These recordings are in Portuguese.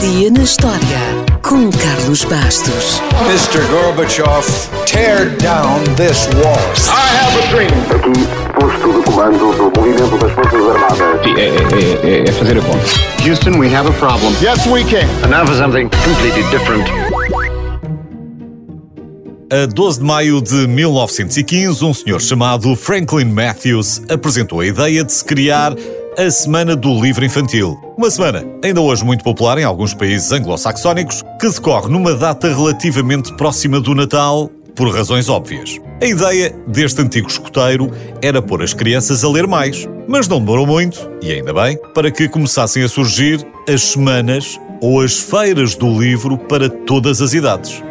dia na história com Carlos Bastos. Mr. Gorbachev, tear down this wall. I have a dream. Aqui, posto de comando do movimento das Forças Armadas. Sim, é, é, é fazer a conta. Houston, we have a problem. Yes, we can. And now for something completely different. A 12 de maio de 1915, um senhor chamado Franklin Matthews apresentou a ideia de se criar a Semana do Livro Infantil. Uma semana, ainda hoje muito popular em alguns países anglo-saxónicos, que decorre numa data relativamente próxima do Natal, por razões óbvias. A ideia deste antigo escoteiro era pôr as crianças a ler mais, mas não demorou muito, e ainda bem, para que começassem a surgir as semanas ou as feiras do livro para todas as idades.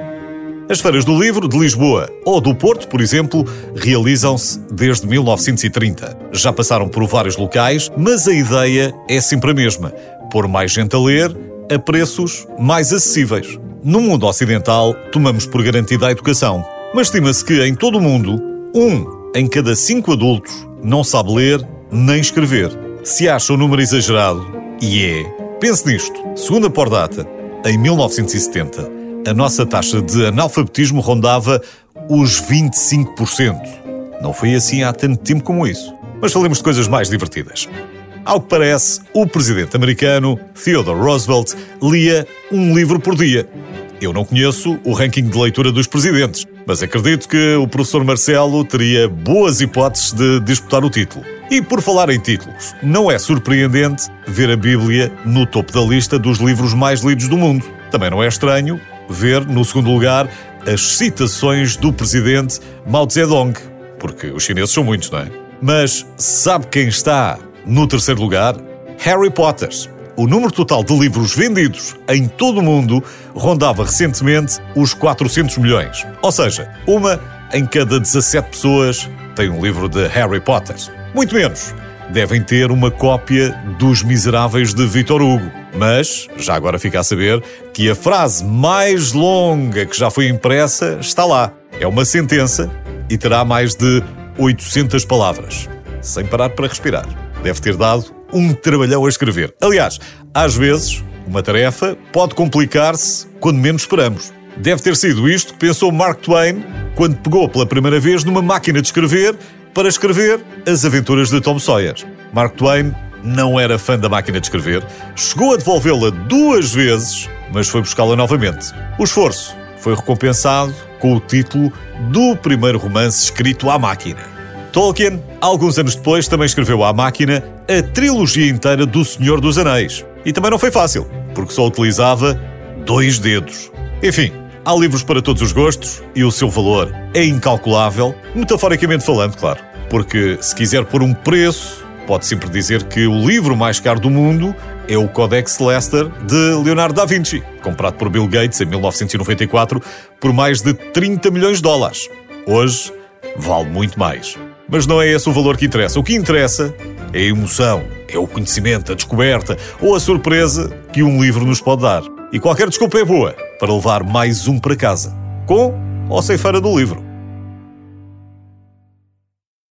As feiras do livro de Lisboa ou do Porto, por exemplo, realizam-se desde 1930. Já passaram por vários locais, mas a ideia é sempre a mesma: pôr mais gente a ler a preços mais acessíveis. No mundo ocidental, tomamos por garantida a educação, mas estima-se que em todo o mundo, um em cada cinco adultos não sabe ler nem escrever. Se acha um número exagerado, e é, pense nisto: segundo a Pordata, em 1970, a nossa taxa de analfabetismo rondava os 25%. Não foi assim há tanto tempo como isso. Mas falemos de coisas mais divertidas. Ao que parece, o presidente americano Theodore Roosevelt lia um livro por dia. Eu não conheço o ranking de leitura dos presidentes, mas acredito que o professor Marcelo teria boas hipóteses de disputar o título. E por falar em títulos, não é surpreendente ver a Bíblia no topo da lista dos livros mais lidos do mundo. Também não é estranho ver, no segundo lugar, as citações do presidente Mao Zedong, porque os chineses são muitos, não é? Mas sabe quem está no terceiro lugar? Harry Potter. O número total de livros vendidos em todo o mundo rondava recentemente os 400 milhões. Ou seja, uma em cada 17 pessoas tem um livro de Harry Potter. Muito menos devem ter uma cópia dos Miseráveis de Victor Hugo. Mas, já agora fica a saber, que a frase mais longa que já foi impressa está lá. É uma sentença e terá mais de 800 palavras. Sem parar para respirar. Deve ter dado um trabalhão a escrever. Aliás, às vezes, uma tarefa pode complicar-se quando menos esperamos. Deve ter sido isto que pensou Mark Twain quando pegou pela primeira vez numa máquina de escrever para escrever As Aventuras de Tom Sawyer. Mark Twain não era fã da máquina de escrever, chegou a devolvê-la duas vezes, mas foi buscá-la novamente. O esforço foi recompensado com o título do primeiro romance escrito à máquina. Tolkien, alguns anos depois, também escreveu à máquina a trilogia inteira do Senhor dos Anéis. E também não foi fácil, porque só utilizava dois dedos. Enfim, Há livros para todos os gostos e o seu valor é incalculável, metaforicamente falando, claro. Porque se quiser pôr um preço, pode sempre dizer que o livro mais caro do mundo é o Codex Leicester de Leonardo da Vinci, comprado por Bill Gates em 1994 por mais de 30 milhões de dólares. Hoje vale muito mais. Mas não é esse o valor que interessa. O que interessa é a emoção, é o conhecimento, a descoberta ou a surpresa que um livro nos pode dar. E qualquer desculpa é boa para levar mais um para casa, com ou sem feira do livro.